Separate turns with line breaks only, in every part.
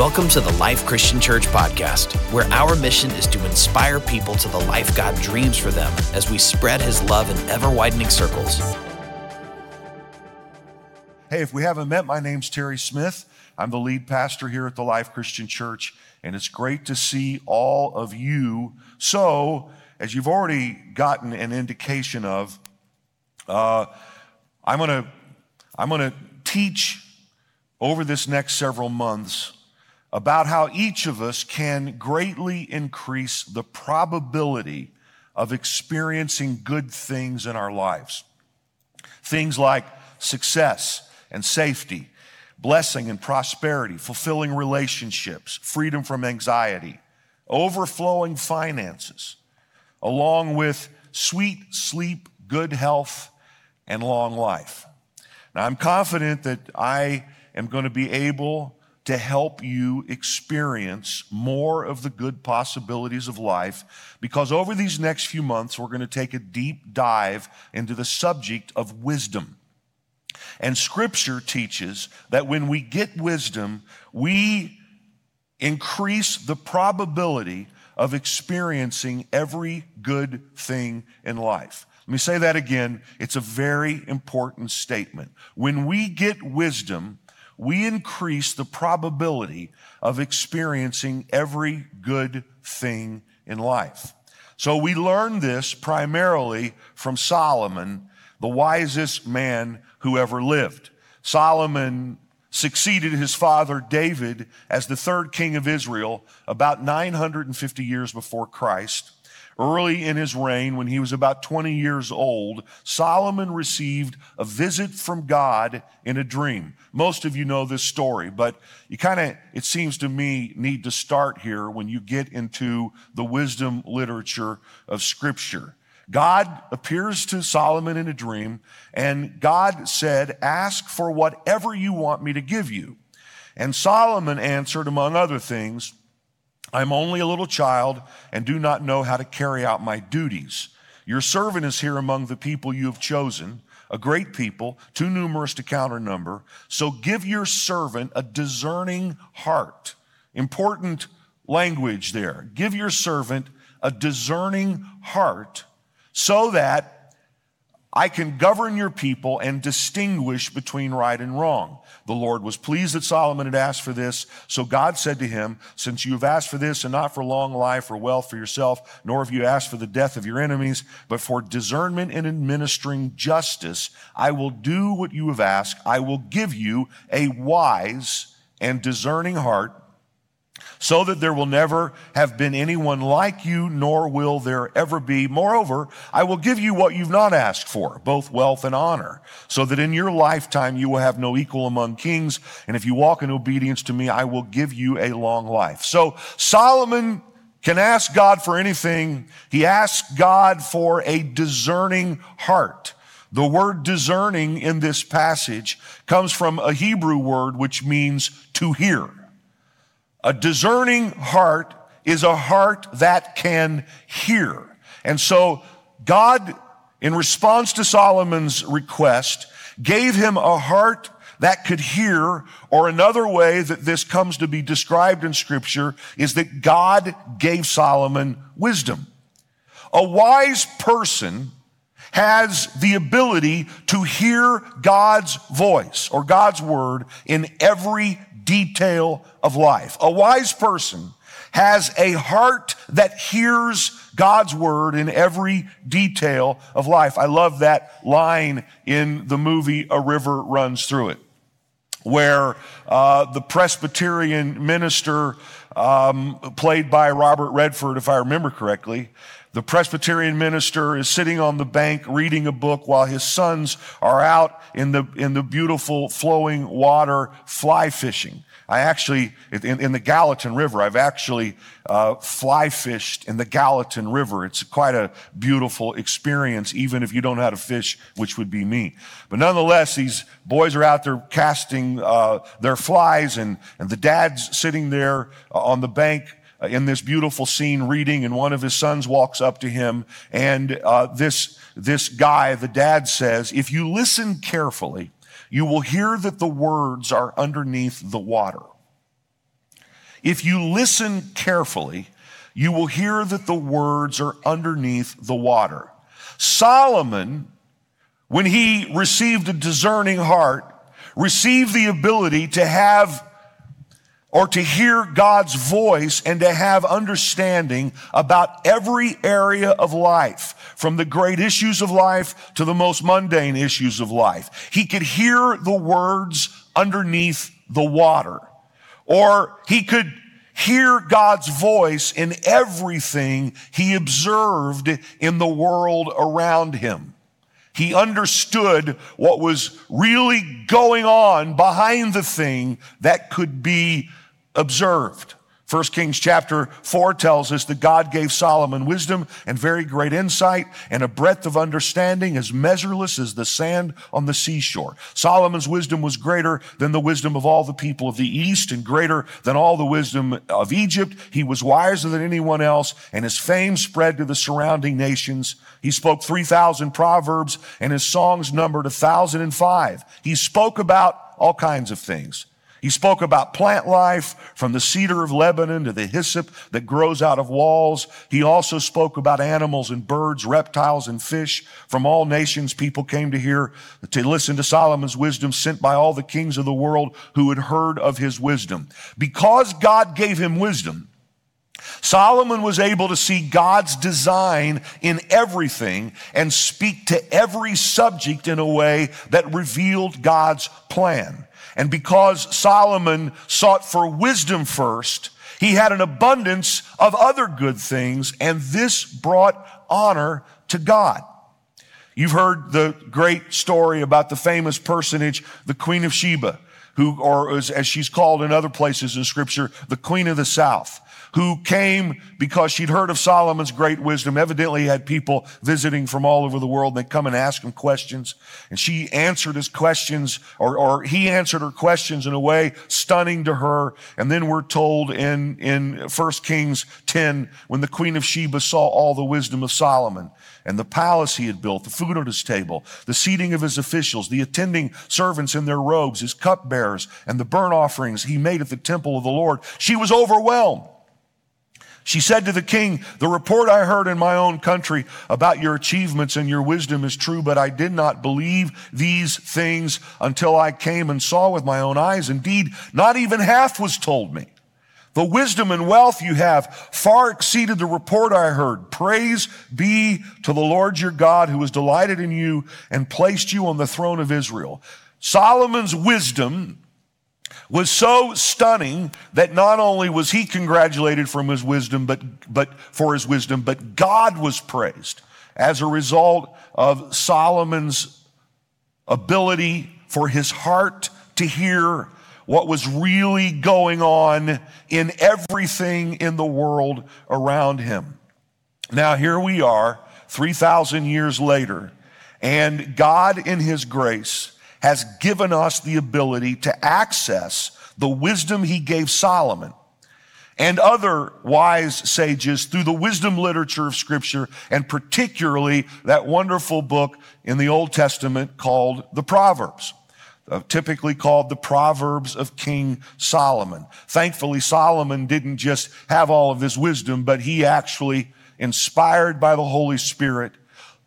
Welcome to the Life Christian Church podcast, where our mission is to inspire people to the life God dreams for them as we spread his love in ever widening circles.
Hey, if we haven't met, my name's Terry Smith. I'm the lead pastor here at the Life Christian Church, and it's great to see all of you. So, as you've already gotten an indication of, uh, I'm going to I'm going to teach over this next several months about how each of us can greatly increase the probability of experiencing good things in our lives. Things like success and safety, blessing and prosperity, fulfilling relationships, freedom from anxiety, overflowing finances, along with sweet sleep, good health, and long life. Now, I'm confident that I am going to be able to help you experience more of the good possibilities of life because over these next few months, we're going to take a deep dive into the subject of wisdom. And scripture teaches that when we get wisdom, we increase the probability of experiencing every good thing in life. Let me say that again. It's a very important statement. When we get wisdom, we increase the probability of experiencing every good thing in life. So we learn this primarily from Solomon, the wisest man who ever lived. Solomon succeeded his father David as the third king of Israel about 950 years before Christ. Early in his reign, when he was about 20 years old, Solomon received a visit from God in a dream. Most of you know this story, but you kind of, it seems to me, need to start here when you get into the wisdom literature of Scripture. God appears to Solomon in a dream, and God said, Ask for whatever you want me to give you. And Solomon answered, among other things, I'm only a little child and do not know how to carry out my duties. Your servant is here among the people you have chosen, a great people, too numerous to count or number. So give your servant a discerning heart. Important language there. Give your servant a discerning heart so that I can govern your people and distinguish between right and wrong. The Lord was pleased that Solomon had asked for this. So God said to him, since you have asked for this and not for long life or wealth for yourself, nor have you asked for the death of your enemies, but for discernment in administering justice, I will do what you have asked. I will give you a wise and discerning heart so that there will never have been anyone like you, nor will there ever be. Moreover, I will give you what you've not asked for, both wealth and honor, so that in your lifetime you will have no equal among kings. And if you walk in obedience to me, I will give you a long life. So Solomon can ask God for anything. He asks God for a discerning heart. The word discerning in this passage comes from a Hebrew word which means to hear. A discerning heart is a heart that can hear. And so God, in response to Solomon's request, gave him a heart that could hear, or another way that this comes to be described in scripture is that God gave Solomon wisdom. A wise person has the ability to hear God's voice or God's word in every detail of life. A wise person has a heart that hears God's word in every detail of life. I love that line in the movie A River Runs Through It, where uh, the Presbyterian minister, um, played by Robert Redford, if I remember correctly, the Presbyterian minister is sitting on the bank reading a book while his sons are out in the, in the beautiful flowing water fly fishing. I actually, in, in the Gallatin River, I've actually uh, fly fished in the Gallatin River. It's quite a beautiful experience, even if you don't know how to fish, which would be me. But nonetheless, these boys are out there casting uh, their flies, and, and the dad's sitting there on the bank uh, in this beautiful scene reading, and one of his sons walks up to him, and uh, this this guy, the dad says, "If you listen carefully, you will hear that the words are underneath the water." if you listen carefully, you will hear that the words are underneath the water. Solomon, when he received a discerning heart, received the ability to have or to hear God's voice and to have understanding about every area of life, from the great issues of life to the most mundane issues of life. He could hear the words underneath the water, or he could hear God's voice in everything he observed in the world around him. He understood what was really going on behind the thing that could be observed. 1 Kings chapter 4 tells us that God gave Solomon wisdom and very great insight and a breadth of understanding as measureless as the sand on the seashore. Solomon's wisdom was greater than the wisdom of all the people of the East and greater than all the wisdom of Egypt. He was wiser than anyone else and his fame spread to the surrounding nations. He spoke 3,000 proverbs and his songs numbered 1,005. He spoke about all kinds of things. He spoke about plant life from the cedar of Lebanon to the hyssop that grows out of walls. He also spoke about animals and birds, reptiles and fish. From all nations, people came to hear, to listen to Solomon's wisdom sent by all the kings of the world who had heard of his wisdom. Because God gave him wisdom, Solomon was able to see God's design in everything and speak to every subject in a way that revealed God's plan. And because Solomon sought for wisdom first, he had an abundance of other good things, and this brought honor to God. You've heard the great story about the famous personage, the Queen of Sheba, who, or as, as she's called in other places in scripture, the Queen of the South who came because she'd heard of Solomon's great wisdom. Evidently, he had people visiting from all over the world. They'd come and ask him questions. And she answered his questions, or, or he answered her questions in a way stunning to her. And then we're told in, in 1 Kings 10, when the Queen of Sheba saw all the wisdom of Solomon, and the palace he had built, the food on his table, the seating of his officials, the attending servants in their robes, his cupbearers, and the burnt offerings he made at the temple of the Lord. She was overwhelmed. She said to the king, The report I heard in my own country about your achievements and your wisdom is true, but I did not believe these things until I came and saw with my own eyes. Indeed, not even half was told me. The wisdom and wealth you have far exceeded the report I heard. Praise be to the Lord your God who has delighted in you and placed you on the throne of Israel. Solomon's wisdom was so stunning that not only was he congratulated from his wisdom, but, but for his wisdom, but God was praised as a result of Solomon's ability for his heart to hear what was really going on in everything in the world around him. Now, here we are, 3,000 years later, and God, in his grace, has given us the ability to access the wisdom he gave Solomon and other wise sages through the wisdom literature of scripture and particularly that wonderful book in the Old Testament called the Proverbs. Uh, typically called the Proverbs of King Solomon. Thankfully, Solomon didn't just have all of this wisdom, but he actually, inspired by the Holy Spirit,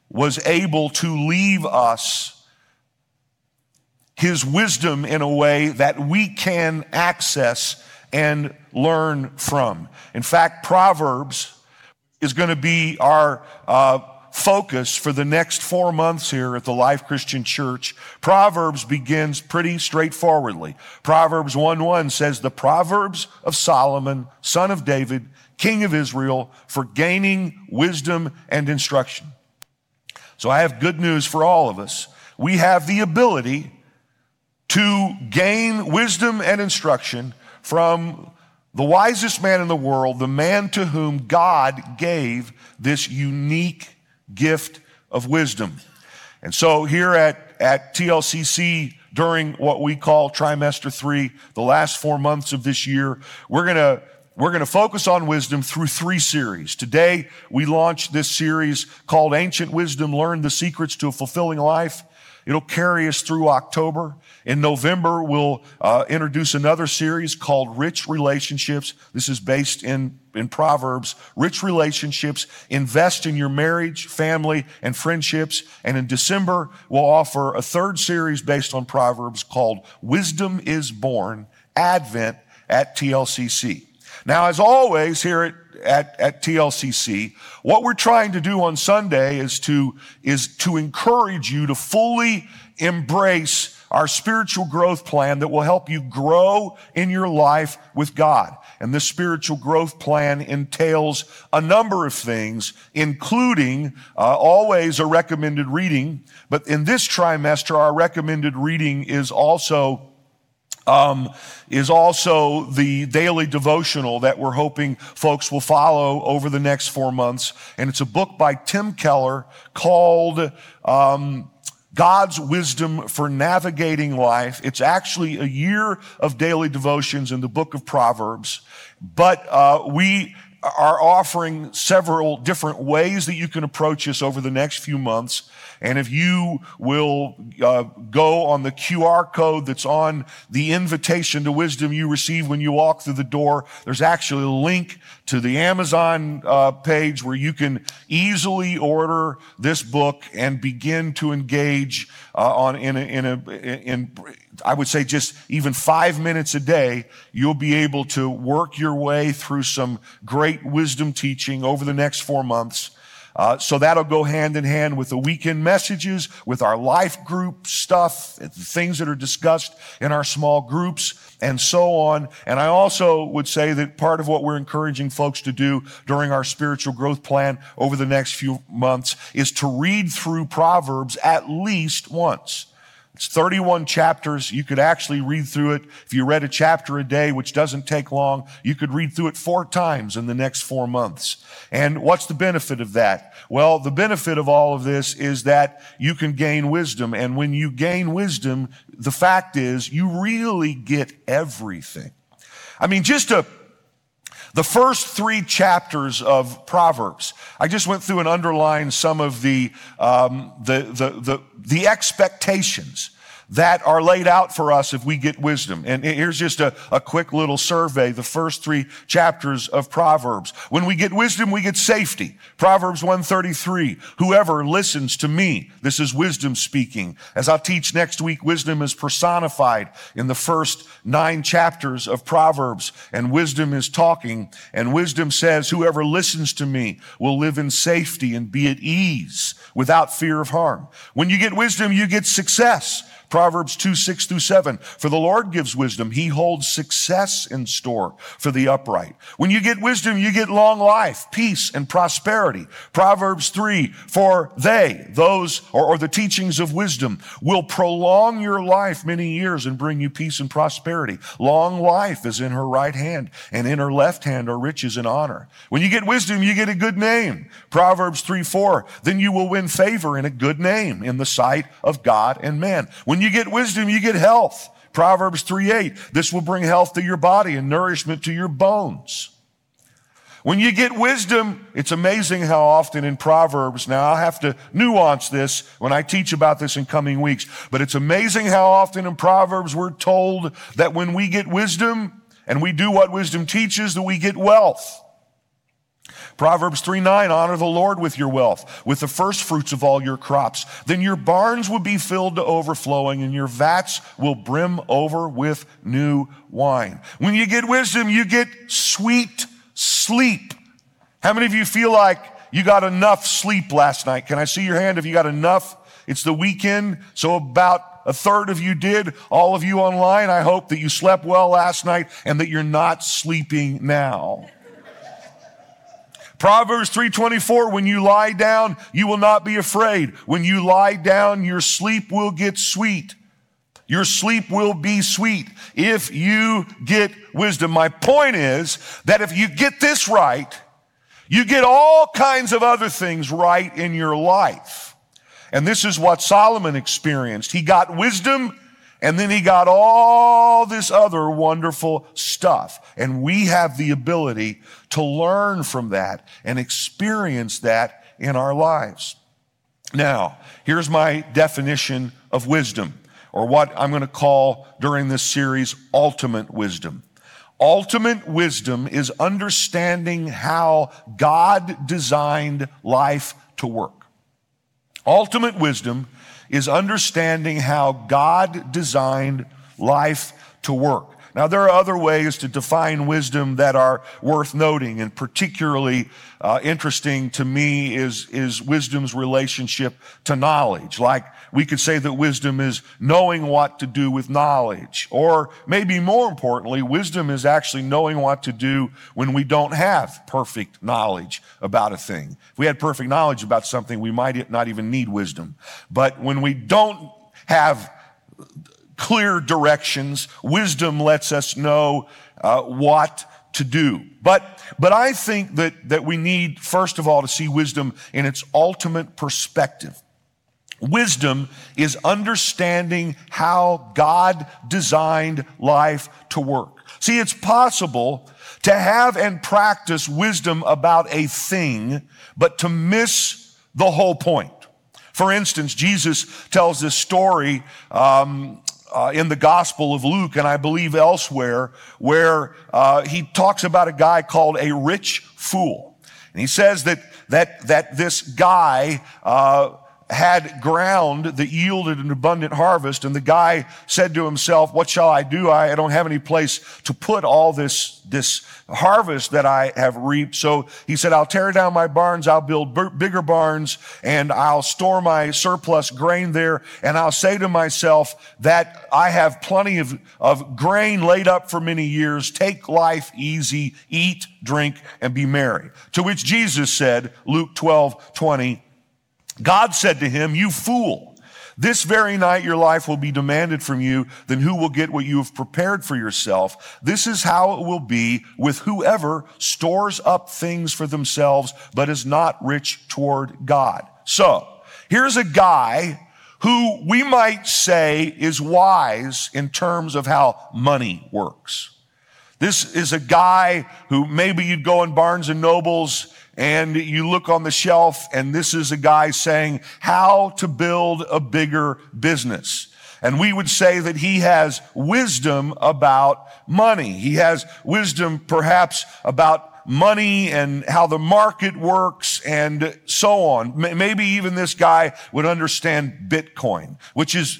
was able to leave us his wisdom in a way that we can access and learn from. In fact, Proverbs is going to be our uh, focus for the next four months here at the Life Christian Church. Proverbs begins pretty straightforwardly. Proverbs 1 1 says, The Proverbs of Solomon, son of David, king of Israel, for gaining wisdom and instruction. So I have good news for all of us. We have the ability to gain wisdom and instruction from the wisest man in the world, the man to whom God gave this unique gift of wisdom. And so here at, at TLCC, during what we call trimester three, the last four months of this year, we're going to we're going to focus on wisdom through three series. Today, we launch this series called Ancient Wisdom Learn the Secrets to a Fulfilling Life. It'll carry us through October. In November, we'll uh, introduce another series called Rich Relationships. This is based in, in Proverbs. Rich Relationships. Invest in your marriage, family, and friendships. And in December, we'll offer a third series based on Proverbs called Wisdom is Born Advent at TLCC. Now, as always, here at at, at TLCC. What we're trying to do on Sunday is to, is to encourage you to fully embrace our spiritual growth plan that will help you grow in your life with God. And this spiritual growth plan entails a number of things, including uh, always a recommended reading. But in this trimester, our recommended reading is also um, is also the daily devotional that we're hoping folks will follow over the next four months. And it's a book by Tim Keller called um, God's Wisdom for Navigating Life. It's actually a year of daily devotions in the book of Proverbs. But uh, we are offering several different ways that you can approach this over the next few months. And if you will uh, go on the QR code that's on the invitation to wisdom you receive when you walk through the door, there's actually a link to the Amazon uh, page where you can easily order this book and begin to engage uh, on in a, in a in I would say just even five minutes a day, you'll be able to work your way through some great wisdom teaching over the next four months. Uh, so that'll go hand in hand with the weekend messages, with our life group stuff, things that are discussed in our small groups, and so on. And I also would say that part of what we're encouraging folks to do during our spiritual growth plan over the next few months is to read through Proverbs at least once. It's 31 chapters. You could actually read through it. If you read a chapter a day, which doesn't take long, you could read through it four times in the next four months. And what's the benefit of that? Well, the benefit of all of this is that you can gain wisdom. And when you gain wisdom, the fact is you really get everything. I mean, just a the first three chapters of Proverbs, I just went through and underlined some of the, um, the, the, the, the expectations that are laid out for us if we get wisdom. And here's just a, a quick little survey, the first three chapters of Proverbs. When we get wisdom, we get safety. Proverbs 133, whoever listens to me, this is wisdom speaking. As I'll teach next week, wisdom is personified in the first nine chapters of Proverbs, and wisdom is talking, and wisdom says, whoever listens to me will live in safety and be at ease without fear of harm. When you get wisdom, you get success. Proverbs 2, 6 through 7. For the Lord gives wisdom. He holds success in store for the upright. When you get wisdom, you get long life, peace, and prosperity. Proverbs 3, for they, those, or, or the teachings of wisdom, will prolong your life many years and bring you peace and prosperity. Long life is in her right hand, and in her left hand are riches and honor. When you get wisdom, you get a good name. Proverbs 3, 4, then you will win favor and a good name in the sight of God and man. When you get wisdom, you get health. Proverbs 3 8. This will bring health to your body and nourishment to your bones. When you get wisdom, it's amazing how often in Proverbs, now I'll have to nuance this when I teach about this in coming weeks, but it's amazing how often in Proverbs we're told that when we get wisdom and we do what wisdom teaches, that we get wealth. Proverbs 3 9, honor the Lord with your wealth, with the first fruits of all your crops. Then your barns will be filled to overflowing, and your vats will brim over with new wine. When you get wisdom, you get sweet sleep. How many of you feel like you got enough sleep last night? Can I see your hand if you got enough? It's the weekend, so about a third of you did. All of you online, I hope that you slept well last night and that you're not sleeping now. Proverbs 3:24 when you lie down you will not be afraid. When you lie down your sleep will get sweet. Your sleep will be sweet if you get wisdom. My point is that if you get this right you get all kinds of other things right in your life. And this is what Solomon experienced. He got wisdom and then he got all this other wonderful stuff. And we have the ability to learn from that and experience that in our lives. Now, here's my definition of wisdom, or what I'm going to call during this series ultimate wisdom. Ultimate wisdom is understanding how God designed life to work. Ultimate wisdom is understanding how God designed life to work. Now, there are other ways to define wisdom that are worth noting, and particularly uh, interesting to me is, is wisdom's relationship to knowledge. Like we could say that wisdom is knowing what to do with knowledge. Or maybe more importantly, wisdom is actually knowing what to do when we don't have perfect knowledge about a thing. If we had perfect knowledge about something, we might not even need wisdom. But when we don't have clear directions, wisdom lets us know uh, what to do. But, but I think that, that we need, first of all, to see wisdom in its ultimate perspective. Wisdom is understanding how God designed life to work. See, it's possible to have and practice wisdom about a thing, but to miss the whole point. For instance, Jesus tells this story um, uh, in the Gospel of Luke, and I believe elsewhere, where uh, he talks about a guy called a rich fool. And he says that, that, that this guy, uh, had ground that yielded an abundant harvest. And the guy said to himself, what shall I do? I don't have any place to put all this, this harvest that I have reaped. So he said, I'll tear down my barns. I'll build b- bigger barns and I'll store my surplus grain there. And I'll say to myself that I have plenty of, of grain laid up for many years. Take life easy, eat, drink, and be merry. To which Jesus said, Luke 12, 20, God said to him, You fool, this very night your life will be demanded from you. Then who will get what you have prepared for yourself? This is how it will be with whoever stores up things for themselves, but is not rich toward God. So here's a guy who we might say is wise in terms of how money works. This is a guy who maybe you'd go in Barnes and Nobles and you look on the shelf and this is a guy saying how to build a bigger business. And we would say that he has wisdom about money. He has wisdom perhaps about money and how the market works and so on. Maybe even this guy would understand Bitcoin, which is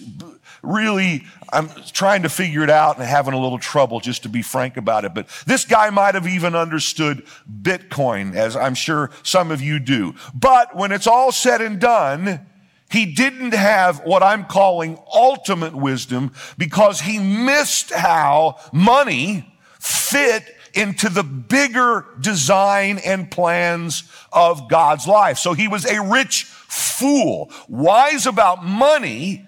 really, I'm trying to figure it out and having a little trouble just to be frank about it. But this guy might have even understood Bitcoin, as I'm sure some of you do. But when it's all said and done, he didn't have what I'm calling ultimate wisdom because he missed how money fit into the bigger design and plans of God's life. So he was a rich fool, wise about money,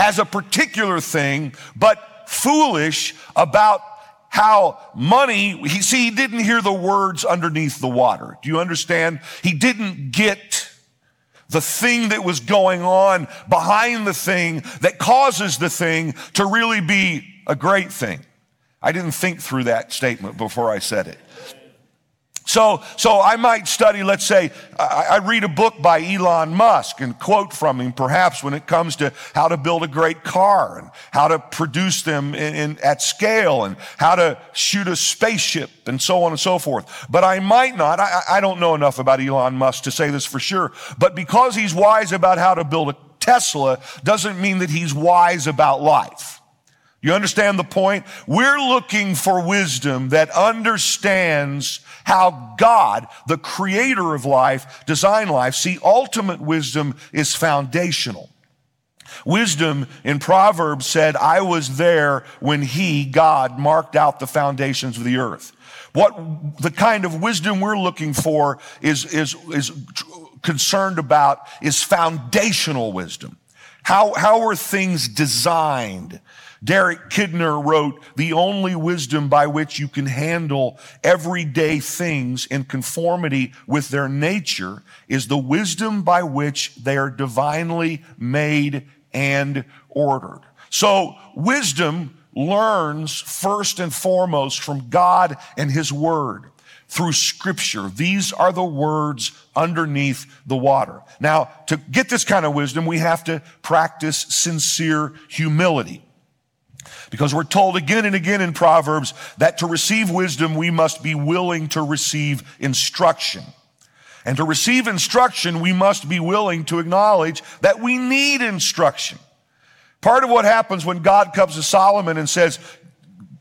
as a particular thing, but foolish about how money, he, see, he didn't hear the words underneath the water. Do you understand? He didn't get the thing that was going on behind the thing that causes the thing to really be a great thing. I didn't think through that statement before I said it. So, so I might study, let's say, I, I, read a book by Elon Musk and quote from him, perhaps when it comes to how to build a great car and how to produce them in, in, at scale and how to shoot a spaceship and so on and so forth. But I might not, I, I don't know enough about Elon Musk to say this for sure, but because he's wise about how to build a Tesla doesn't mean that he's wise about life. You understand the point? We're looking for wisdom that understands how God, the creator of life, designed life. See, ultimate wisdom is foundational. Wisdom in Proverbs said, I was there when he, God, marked out the foundations of the earth. What the kind of wisdom we're looking for is, is, is concerned about is foundational wisdom. How, how are things designed? Derek Kidner wrote, the only wisdom by which you can handle everyday things in conformity with their nature is the wisdom by which they are divinely made and ordered. So wisdom learns first and foremost from God and His Word. through scripture. These are the words underneath the water. Now, to get this kind of wisdom, we have to practice sincere humility. Because we're told again and again in Proverbs that to receive wisdom, we must be willing to receive instruction. And to receive instruction, we must be willing to acknowledge that we need instruction. Part of what happens when God comes to Solomon and says,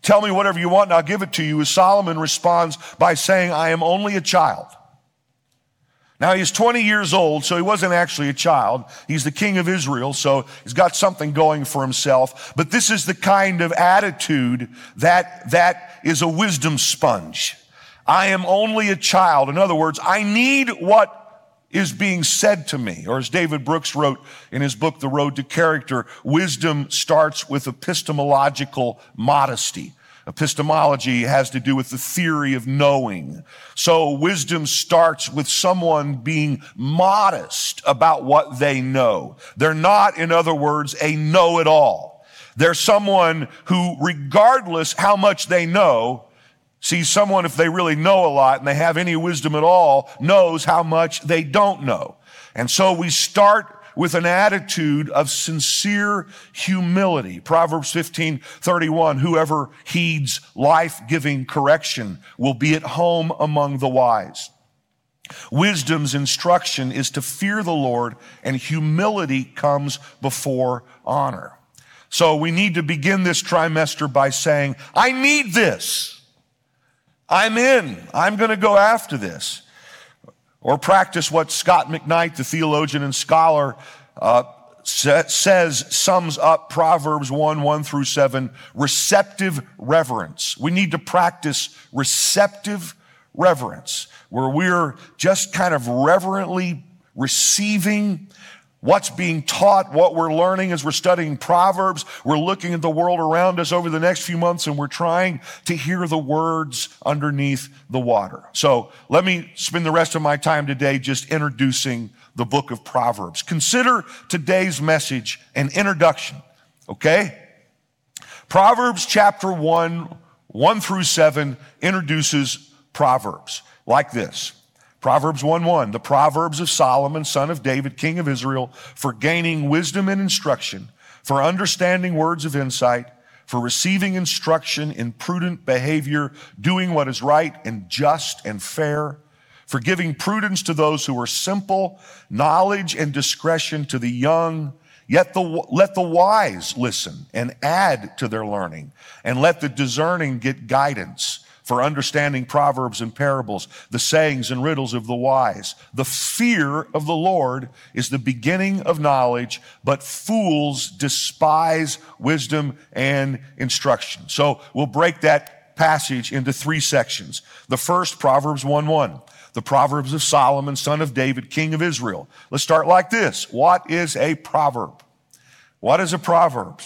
Tell me whatever you want and I'll give it to you, is Solomon responds by saying, I am only a child. Now he's 20 years old, so he wasn't actually a child. He's the king of Israel, so he's got something going for himself. But this is the kind of attitude that, that is a wisdom sponge. I am only a child. In other words, I need what is being said to me. Or as David Brooks wrote in his book, The Road to Character, wisdom starts with epistemological modesty. Epistemology has to do with the theory of knowing. So wisdom starts with someone being modest about what they know. They're not, in other words, a know-it-all. They're someone who, regardless how much they know, See, someone, if they really know a lot and they have any wisdom at all, knows how much they don't know. And so we start with an attitude of sincere humility. Proverbs 15, 31, whoever heeds life-giving correction will be at home among the wise. Wisdom's instruction is to fear the Lord and humility comes before honor. So we need to begin this trimester by saying, I need this. I'm in. I'm going to go after this. Or practice what Scot McKnight, the theologian and scholar, uh, says, sums up Proverbs 1, 1 through 7, receptive reverence. We need to practice receptive reverence, where we're just kind of reverently receiving what's being taught, what we're learning as we're studying Proverbs. We're looking at the world around us over the next few months and we're trying to hear the words underneath the water. So let me spend the rest of my time today just introducing the book of Proverbs. Consider today's message an introduction, okay? Proverbs chapter 1, 1 through 7 introduces Proverbs like this. Proverbs 1 1, the Proverbs of Solomon, son of David, king of Israel, for gaining wisdom and instruction, for understanding words of insight, for receiving instruction in prudent behavior, doing what is right and just and fair, for giving prudence to those who are simple, knowledge and discretion to the young. Yet the, let the wise listen and add to their learning, and let the discerning get guidance for understanding proverbs and parables, the sayings and riddles of the wise. The fear of the Lord is the beginning of knowledge, but fools despise wisdom and instruction. So we'll break that passage into three sections. The first, Proverbs 1 1. The Proverbs of Solomon, son of David, king of Israel. Let's start like this. What is a proverb? What is a proverb?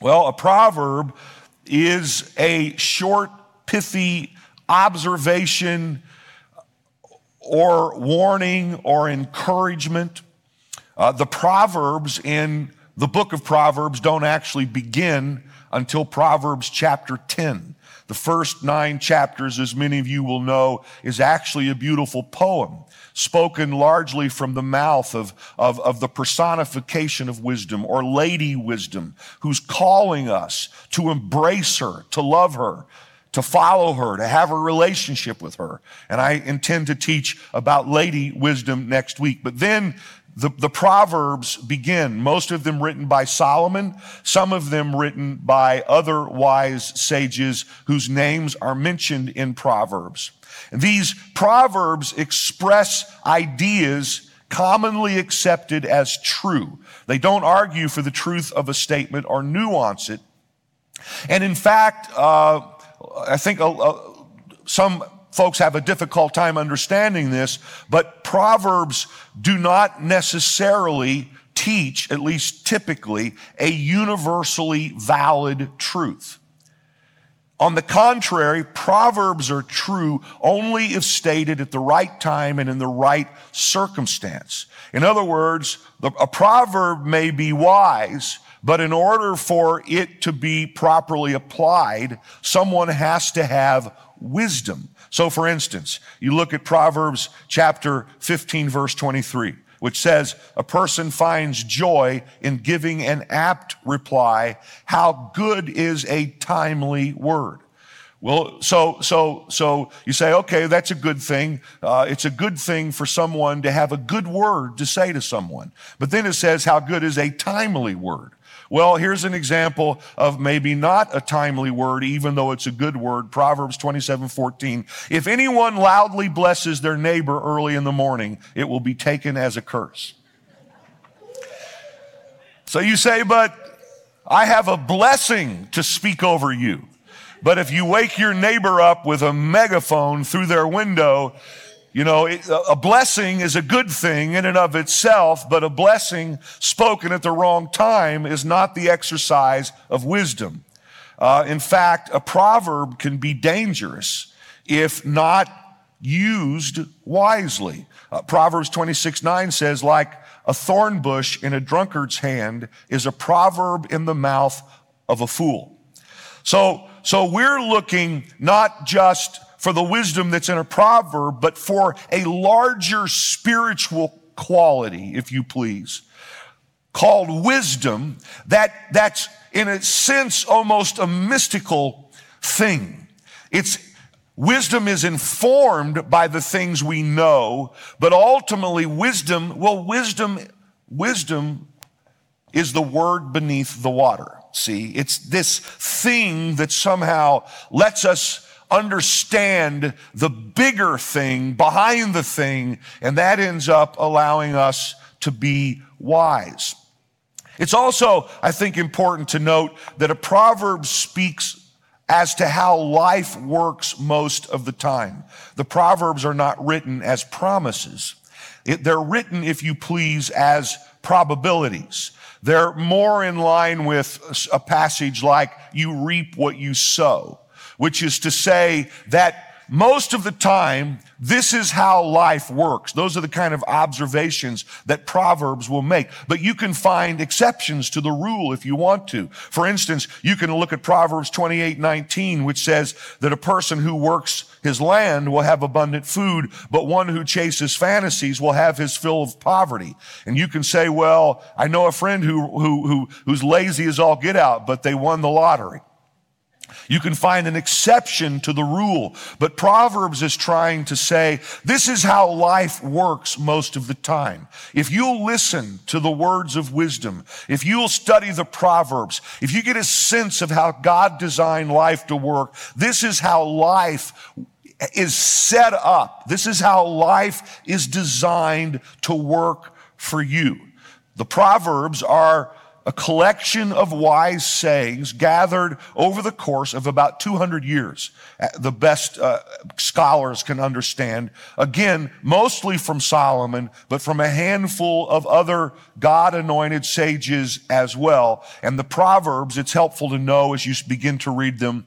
Well, a proverb is a short pithy observation or warning or encouragement. Uh, the Proverbs in the book of Proverbs don't actually begin until Proverbs chapter 10. The first nine chapters, as many of you will know, is actually a beautiful poem spoken largely from the mouth of, of, of the personification of wisdom or Lady Wisdom, who's calling us to embrace her, to love her, to follow her, to have a relationship with her. And I intend to teach about lady wisdom next week. But then the, the Proverbs begin, most of them written by Solomon, some of them written by other wise sages whose names are mentioned in Proverbs. These Proverbs express ideas commonly accepted as true. They don't argue for the truth of a statement or nuance it. And in fact, uh, I think some folks have a difficult time understanding this, but Proverbs do not necessarily teach, at least typically, a universally valid truth. On the contrary, Proverbs are true only if stated at the right time and in the right circumstance. In other words, a proverb may be wise, But in order for it to be properly applied, someone has to have wisdom. So for instance, you look at Proverbs chapter 15 verse 23 which says a person finds joy in giving an apt reply. How good is a timely word? Well, so, so, so you say, okay, that's a good thing. Uh, it's a good thing for someone to have a good word to say to someone. But then it says, how good is a timely word? Well, here's an example of maybe not a timely word, even though it's a good word. Proverbs 27, 14. If anyone loudly blesses their neighbor early in the morning, it will be taken as a curse. So you say, but I have a blessing to speak over you. But if you wake your neighbor up with a megaphone through their window, you know, a blessing is a good thing in and of itself, but a blessing spoken at the wrong time is not the exercise of wisdom. Uh, in fact, a proverb can be dangerous if not used wisely. Uh, Proverbs 26 9 says, like a thorn bush in a drunkard's hand is a proverb in the mouth of a fool. So, so we're looking not just for the wisdom that's in a proverb, but for a larger spiritual quality, if you please, called wisdom that, that's in a sense almost a mystical thing. It's, Wisdom is informed by the things we know, but ultimately wisdom, well, wisdom, wisdom is the word beneath the water. See, it's this thing that somehow lets us understand the bigger thing behind the thing, and that ends up allowing us to be wise. It's also, I think, important to note that a proverb speaks as to how life works most of the time. The proverbs are not written as promises. It, they're written, if you please, as probabilities. They're more in line with a passage like, you reap what you sow which is to say that most of the time, this is how life works. Those are the kind of observations that Proverbs will make. But you can find exceptions to the rule if you want to. For instance, you can look at Proverbs 28, 19, which says that a person who works his land will have abundant food, but one who chases fantasies will have his fill of poverty. And you can say, well, I know a friend who, who, who, who's lazy as all get out, but they won the lottery. You can find an exception to the rule, but Proverbs is trying to say this is how life works most of the time. If you'll listen to the words of wisdom, if you'll study the Proverbs, if you get a sense of how God designed life to work, this is how life is set up. This is how life is designed to work for you. The Proverbs are a collection of wise sayings gathered over the course of about 200 years. Uh, the best uh, scholars can understand. Again, mostly from Solomon, but from a handful of other God anointed sages as well. And the Proverbs, it's helpful to know as you begin to read them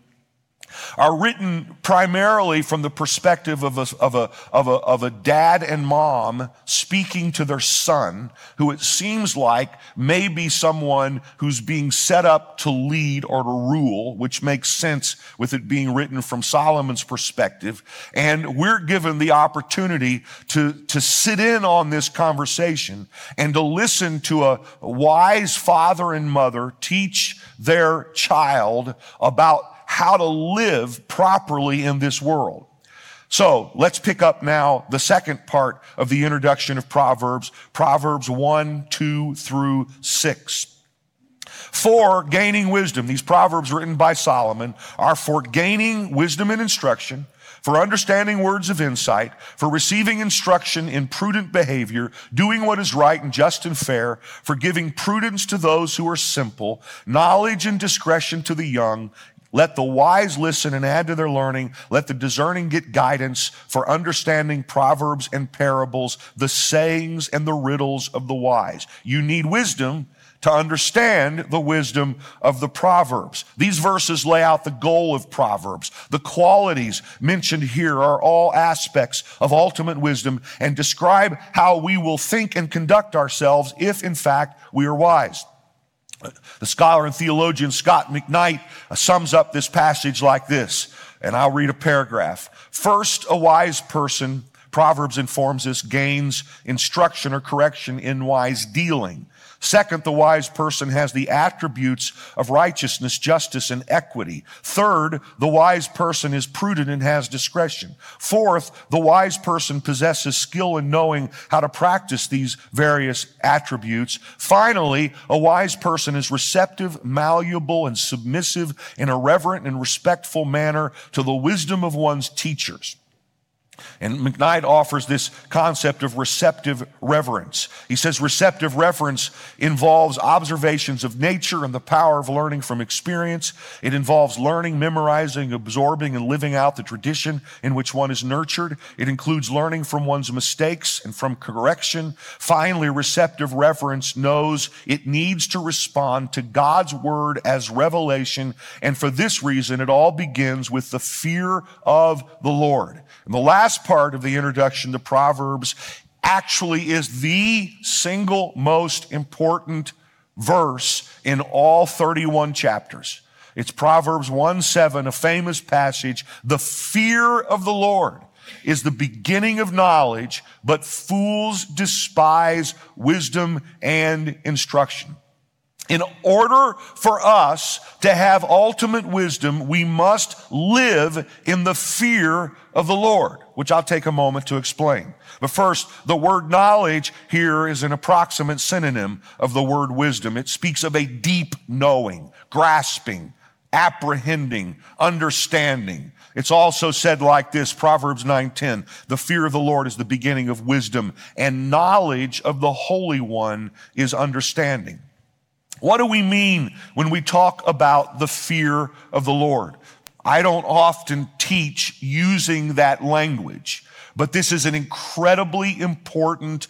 are written primarily from the perspective of a, of, a, of, a, of a dad and mom speaking to their son, who it seems like may be someone who's being set up to lead or to rule, which makes sense with it being written from Solomon's perspective. And we're given the opportunity to, to sit in on this conversation and to listen to a wise father and mother teach their child about how to live properly in this world. So let's pick up now the second part of the introduction of Proverbs, Proverbs 1, 2 through 6. For gaining wisdom, these Proverbs written by Solomon are for gaining wisdom and instruction, for understanding words of insight, for receiving instruction in prudent behavior, doing what is right and just and fair, for giving prudence to those who are simple, knowledge and discretion to the young, let the wise listen and add to their learning. Let the discerning get guidance for understanding proverbs and parables, the sayings and the riddles of the wise. You need wisdom to understand the wisdom of the Proverbs. These verses lay out the goal of Proverbs. The qualities mentioned here are all aspects of ultimate wisdom and describe how we will think and conduct ourselves if in fact we are wise. The scholar and theologian Scot McKnight uh, sums up this passage like this, and I'll read a paragraph. First, a wise person, Proverbs informs us, gains instruction or correction in wise dealing. Second, the wise person has the attributes of righteousness, justice, and equity. Third, the wise person is prudent and has discretion. Fourth, the wise person possesses skill in knowing how to practice these various attributes. Finally, a wise person is receptive, malleable, and submissive in a reverent and respectful manner to the wisdom of one's teachers. And McKnight offers this concept of receptive reverence. He says receptive reverence involves observations of nature and the power of learning from experience. It involves learning, memorizing, absorbing, and living out the tradition in which one is nurtured. It includes learning from one's mistakes and from correction. Finally, receptive reverence knows it needs to respond to God's word as revelation. And for this reason, it all begins with the fear of the Lord. And the last part of the introduction to Proverbs actually is the single most important verse in all 31 chapters. It's Proverbs 1 7, a famous passage. The fear of the Lord is the beginning of knowledge, but fools despise wisdom and instruction. In order for us to have ultimate wisdom, we must live in the fear of the Lord, which I'll take a moment to explain. But first, the word knowledge here is an approximate synonym of the word wisdom. It speaks of a deep knowing, grasping, apprehending, understanding. It's also said like this, Proverbs 9:10, the fear of the Lord is the beginning of wisdom, and knowledge of the Holy One is understanding. What do we mean when we talk about the fear of the Lord? I don't often teach using that language, but this is an incredibly important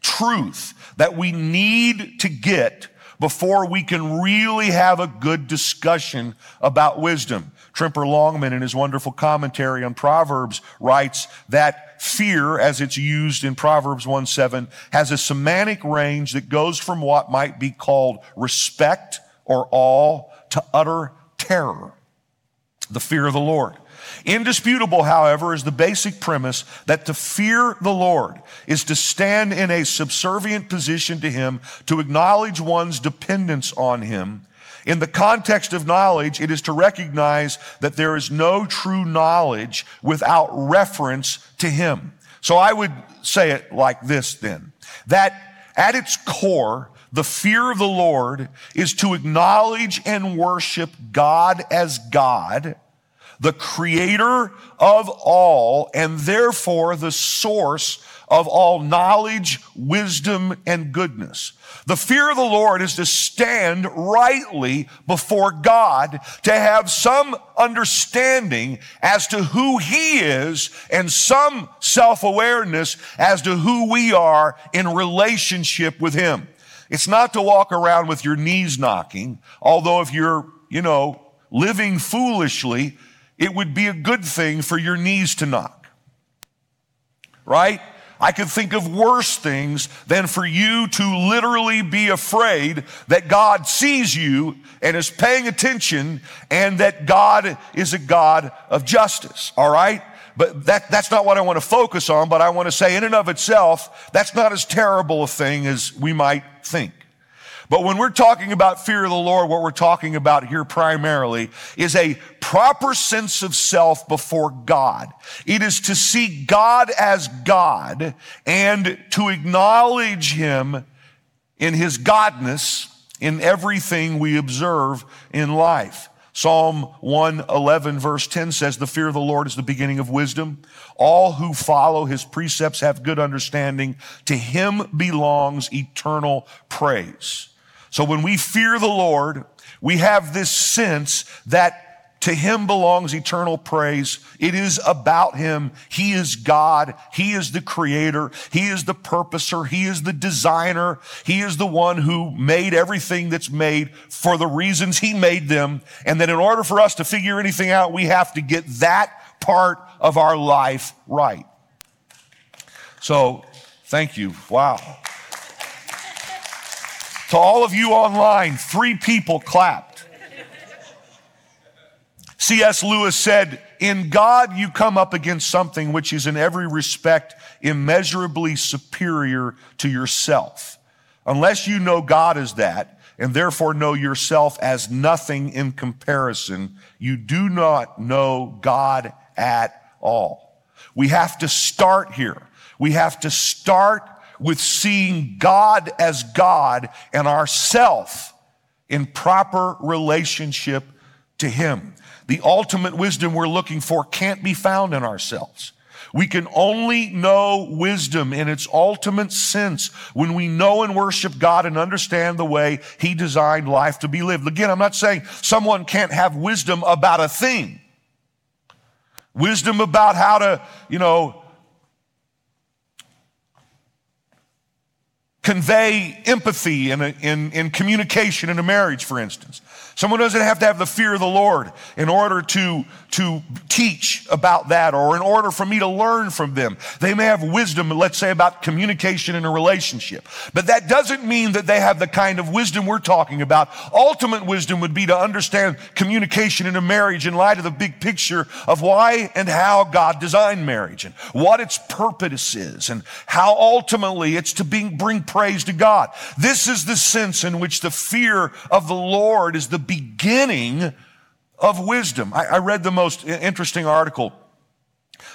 truth that we need to get before we can really have a good discussion about wisdom. Tremper Longman, in his wonderful commentary on Proverbs, writes that fear, as it's used in Proverbs 1 7, has a semantic range that goes from what might be called respect or awe to utter terror. The fear of the Lord. Indisputable, however, is the basic premise that to fear the Lord is to stand in a subservient position to Him, to acknowledge one's dependence on Him, in the context of knowledge, it is to recognize that there is no true knowledge without reference to Him. So I would say it like this then, that at its core, the fear of the Lord is to acknowledge and worship God as God, the creator of all, and therefore the source of all knowledge, wisdom, and goodness. The fear of the Lord is to stand rightly before God, to have some understanding as to who He is and some self-awareness as to who we are in relationship with Him. It's not to walk around with your knees knocking, although if you're, you know, living foolishly, it would be a good thing for your knees to knock. Right? I could think of worse things than for you to literally be afraid that God sees you and is paying attention and that God is a God of justice. All right? But that, that's not what I want to focus on, but I want to say in and of itself, that's not as terrible a thing as we might think. But when we're talking about fear of the Lord, what we're talking about here primarily is a proper sense of self before God. It is to see God as God and to acknowledge Him in His godness in everything we observe in life. Psalm 111 verse 10 says, the fear of the Lord is the beginning of wisdom. All who follow his precepts have good understanding. To him belongs eternal praise. So when we fear the Lord, we have this sense that to him belongs eternal praise. It is about him. He is God. He is the creator. He is the purposer. He is the designer. He is the one who made everything that's made for the reasons he made them. And that in order for us to figure anything out, we have to get that part of our life right. So thank you. Wow. To all of you online, three people clapped. C.S. Lewis said, In God you come up against something which is in every respect immeasurably superior to yourself. Unless you know God as that, and therefore know yourself as nothing in comparison, you do not know God at all. We have to start here. We have to start with seeing God as God and ourself in proper relationship to Him. The ultimate wisdom we're looking for can't be found in ourselves. We can only know wisdom in its ultimate sense when we know and worship God and understand the way He designed life to be lived. Again, I'm not saying someone can't have wisdom about a thing. Wisdom about how to, you know, convey empathy in, a, in, in communication in a marriage, for instance. Someone doesn't have to have the fear of the Lord in order to, to teach about that or in order for me to learn from them. They may have wisdom, let's say, about communication in a relationship. But that doesn't mean that they have the kind of wisdom we're talking about. Ultimate wisdom would be to understand communication in a marriage in light of the big picture of why and how God designed marriage and what its purpose is and how ultimately it's to bring, bring praise to God. This is the sense in which the fear of the Lord is the beginning of wisdom. I, I read the most interesting article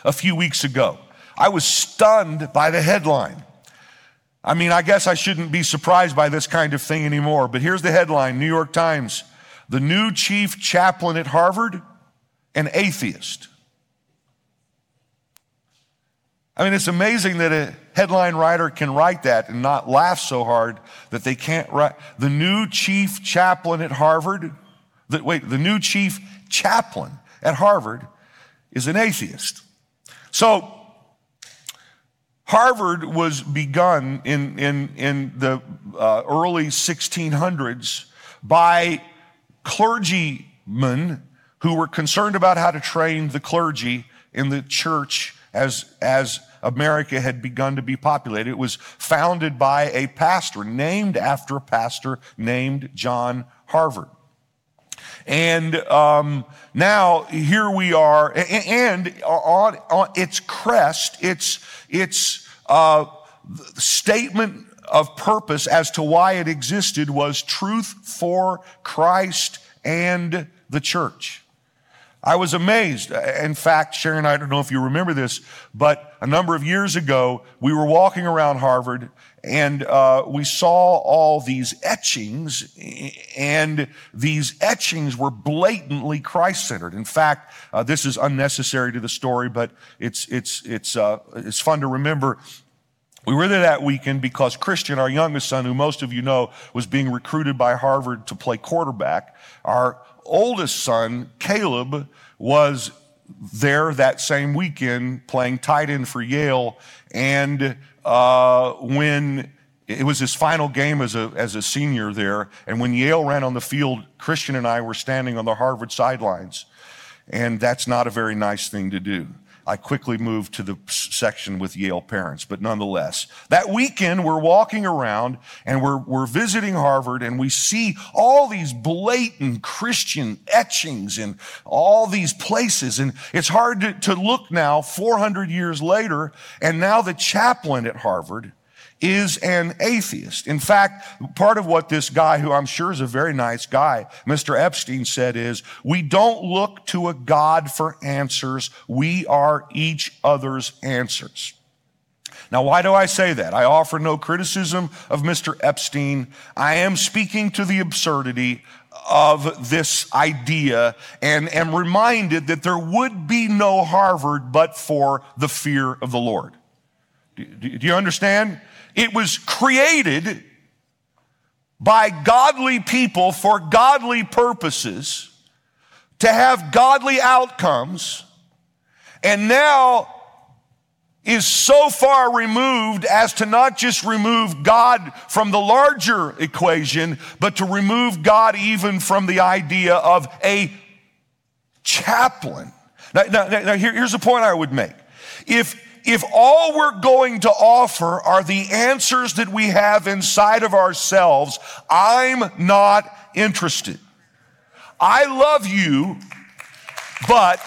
a few weeks ago. I was stunned by the headline. I mean, I guess I shouldn't be surprised by this kind of thing anymore, but here's the headline New York Times The new chief chaplain at Harvard, an atheist. I mean, it's amazing that a headline writer can write that and not laugh so hard that they can't write. The new chief chaplain at Harvard, the, wait, the new chief chaplain at Harvard is an atheist. So, Harvard was begun in, in, in the uh, early 1600s by clergymen who were concerned about how to train the clergy in the church as, as America had begun to be populated. It was founded by a pastor, named after a pastor named John Harvard. And um, now here we are, and on, on its crest, its its uh, statement of purpose as to why it existed was truth for Christ and the church. I was amazed. In fact, Sharon, I don't know if you remember this, but a number of years ago, we were walking around Harvard and uh, we saw all these etchings, and these etchings were blatantly Christ-centered. In fact, uh, this is unnecessary to the story, but it's it's it's uh, it's fun to remember. We were there that weekend because Christian, our youngest son, who most of you know, was being recruited by Harvard to play quarterback. Our oldest son, Caleb, was there that same weekend playing tight end for Yale. And uh, when it was his final game as a, as a senior there, and when Yale ran on the field, Christian and I were standing on the Harvard sidelines. And that's not a very nice thing to do. I quickly moved to the section with Yale parents, but nonetheless, that weekend we're walking around and we're, we're visiting Harvard and we see all these blatant Christian etchings in all these places. And it's hard to, to look now 400 years later. And now the chaplain at Harvard is an atheist. In fact, part of what this guy, who I'm sure is a very nice guy, Mr. Epstein said is, we don't look to a God for answers. We are each other's answers. Now, why do I say that? I offer no criticism of Mr. Epstein. I am speaking to the absurdity of this idea and am reminded that there would be no Harvard but for the fear of the Lord. Do, you understand? It was created by godly people for godly purposes to have godly outcomes, and now is so far removed as to not just remove God from the larger equation, but to remove God even from the idea of a chaplain. Now, now, now here, here's the point I would make. If if all we're going to offer are the answers that we have inside of ourselves, I'm not interested. I love you, but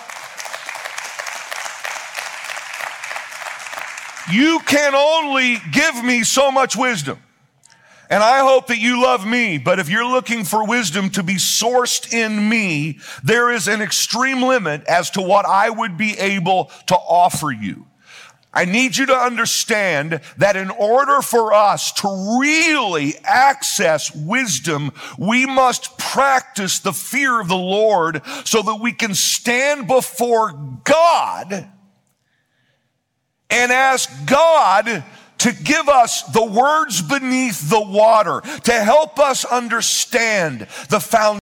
you can only give me so much wisdom. And I hope that you love me, but if you're looking for wisdom to be sourced in me, there is an extreme limit as to what I would be able to offer you. I need you to understand that in order for us to really access wisdom, we must practice the fear of the Lord so that we can stand before God and ask God to give us the words beneath the water, to help us understand the foundation